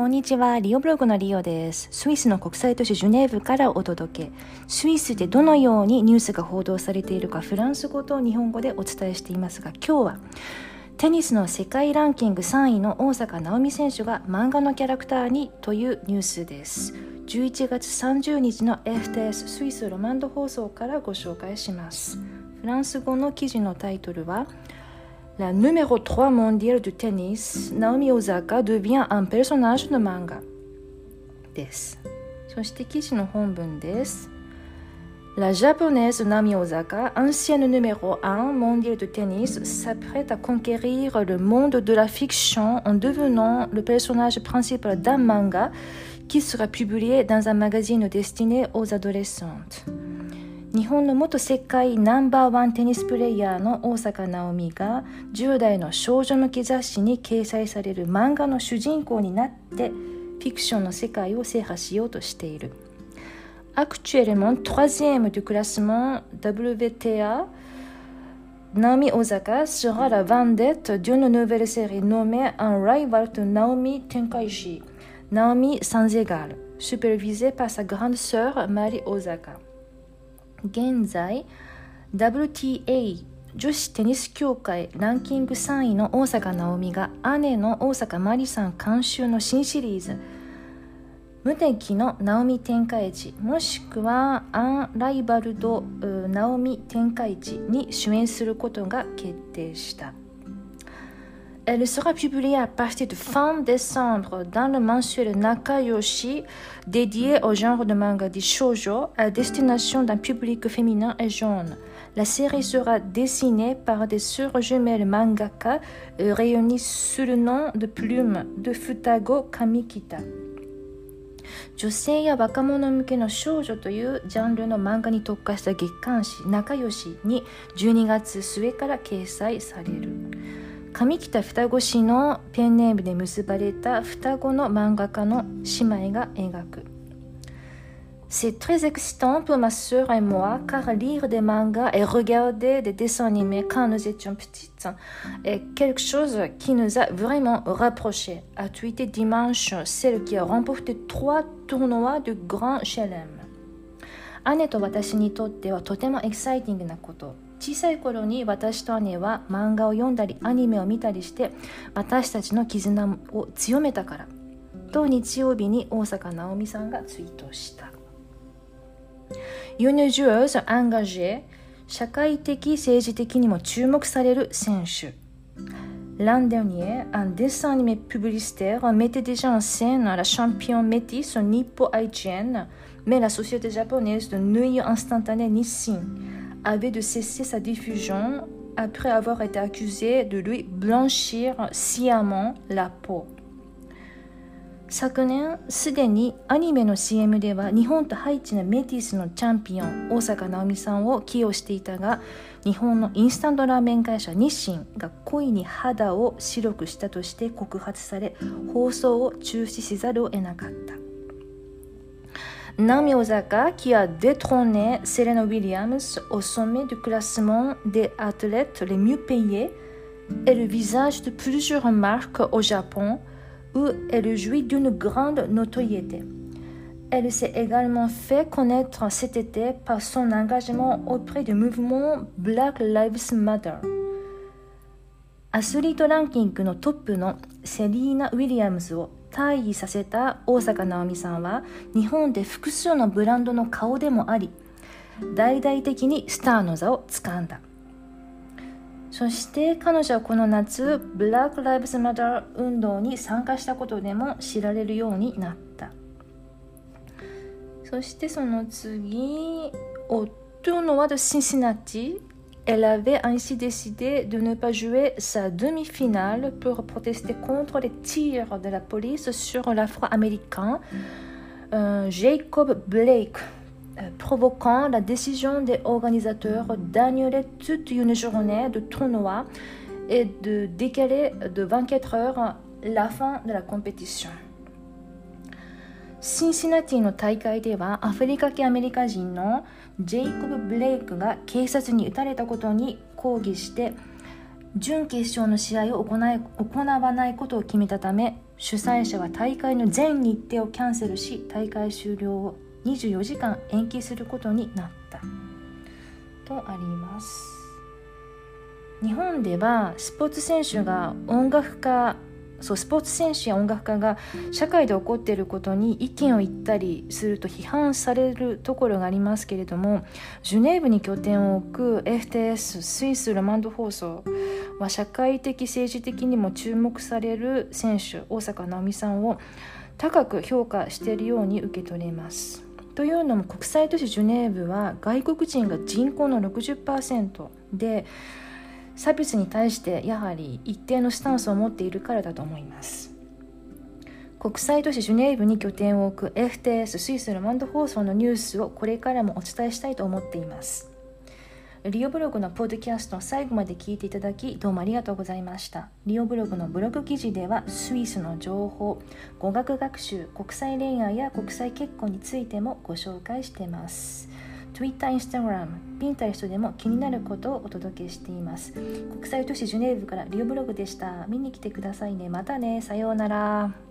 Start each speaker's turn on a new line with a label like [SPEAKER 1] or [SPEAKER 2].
[SPEAKER 1] こんにちは、リオブログのリオです。スイスの国際都市ジュネーブからお届け。スイスでどのようにニュースが報道されているかフランス語と日本語でお伝えしていますが、今日はテニスの世界ランキング3位の大坂なおみ選手が漫画のキャラクターにというニュースです。11月30日の FTS スイスロマンド放送からご紹介します。フランス語の記事のタイトルは La numéro 3 mondiale du tennis, Naomi Osaka devient un personnage de manga. です。そして記事の本文です。La japonaise Naomi Osaka, ancienne numéro 1 mondiale de tennis, s'apprête à conquérir le monde de la fiction en devenant le personnage principal d'un manga qui sera publié dans un magazine destiné aux adolescentes. 日本の元世界ナンバーワンテニスプレーヤーの大坂なおみが10代の少女向け雑誌に掲載される漫画の主人公になってフィクションの世界を制覇しようとしている。Actuellement troisième du classement WTA, Naomi Osaka sera la vendette d'une nouvelle série nommée Un rival de Naomi Tenkaichi, Naomi sans égal, supervisée par sa grande sœur Mari Osaka. 現在 WTA 女子テニス協会ランキング3位の大坂なおみが姉の大坂まりさん監修の新シリーズ。無敵のナオミ天下一もしくはアン・ライバルド・ナオミ天下一に主演することが決定した。Elle sera publiée à partir de fin décembre dans le mensuel Nakayoshi dédié au genre de manga dit shoujo à destination d'un public féminin et jeune. La série sera dessinée par des sœurs jumelles mangaka réunies sous le nom de plume de Futago Kamikita. 女性や若者向けの少女というジャンルの漫画に特化した月刊誌「仲良し」に12月末から掲載される。 上北双子氏のペンネームで結ばれた双子の漫画家の姉妹が描く。C'est très excitant pour ma sœur et moi car lire des mangas et regarder des dessins animés quand nous étions petites est quelque chose qui nous a vraiment rapprochés, a tweeté dimanche celle qui a remporté trois tournois de Grand Chelem. 姉と私にとってはとてもエキサイティングなこと。小さい頃に私と姉は漫画を読んだりアニメを見たりして私たちの絆を強めたからと日曜日に大坂なおみさんがツイートした。Une joueuse engagée 社会的政治的にも注目される選手 L'an dernier, un dessin animé publicitaire mettait déjà en scène la championne métisse nippo-haïtienne, mais la société japonaise de nouilles instantanées Nissin avait de cesser sa diffusion après avoir été accusé de lui blanchir sciemment la peau. 昨年すでにアニメの CM では日本とハイチのメティスのチャンピオン大坂なおみさんを起用していたが日本のインスタントラーメン会社日清が故意に肌を白くしたとして告発され放送を中止せざるを得なかった Naomi Osaka, qui a détrôné Serena Williams au sommet du classement des athlètes les mieux payés, est le visage de plusieurs marques au Japon où elle jouit d'une grande notoriété. Elle s'est également fait connaître cet été par son engagement auprès du mouvement Black Lives Matter. アスリートランキングのトップのセリーナ・ウィリアムズを 退位させた大坂なおみさんは日本で複数のブランドの顔でもあり大々的にスターの座をつかんだ。そして彼女はこの夏ブラック・ライブズ・マター運動に参加したことでも知られるようになった。そしてその次オットゥノワ・ド・シンシナティ Elle avait ainsi décidé de ne pas jouer sa demi-finale pour protester contre les tirs de la police sur l'afro-américain euh, Jacob Blake, euh, provoquant la décision des organisateurs d'annuler toute une journée de tournoi et de décaler de 24 heures la fin de la compétition. シンシナティの大会ではアフリカ系アメリカ人のジェイコブ・ブレイクが警察に撃たれたことに抗議して準決勝の試合を行い行わないことを決めたため主催者は大会の全日程をキャンセルし大会終了を24時間延期することになった。とあります。日本ではスポーツ選手が音楽家そうスポーツ選手や音楽家が社会で起こっていることに意見を言ったりすると批判されるところがありますけれどもジュネーブに拠点を置く FTS スイスロマンド放送は社会的政治的にも注目される選手大坂なおみさんを高く評価しているように受け取れます。というのも国際都市ジュネーブは外国人が人口の60%で差別に対してやはり一定のスタンスを持っているからだと思います。国際都市ジュネーブに拠点を置く FTS スイスのマンド放送のニュースをこれからもお伝えしたいと思っています。リオブログのポッドキャストを最後まで聞いていただきどうもありがとうございました。リオブログのブログ記事ではスイスの情報語学学習国際恋愛や国際結婚についてもご紹介しています。Twitter、Instagram、Pinterest でも気になることをお届けしています。国際都市ジュネーブからリオブログでした。見に来てくださいね。またね。さようなら。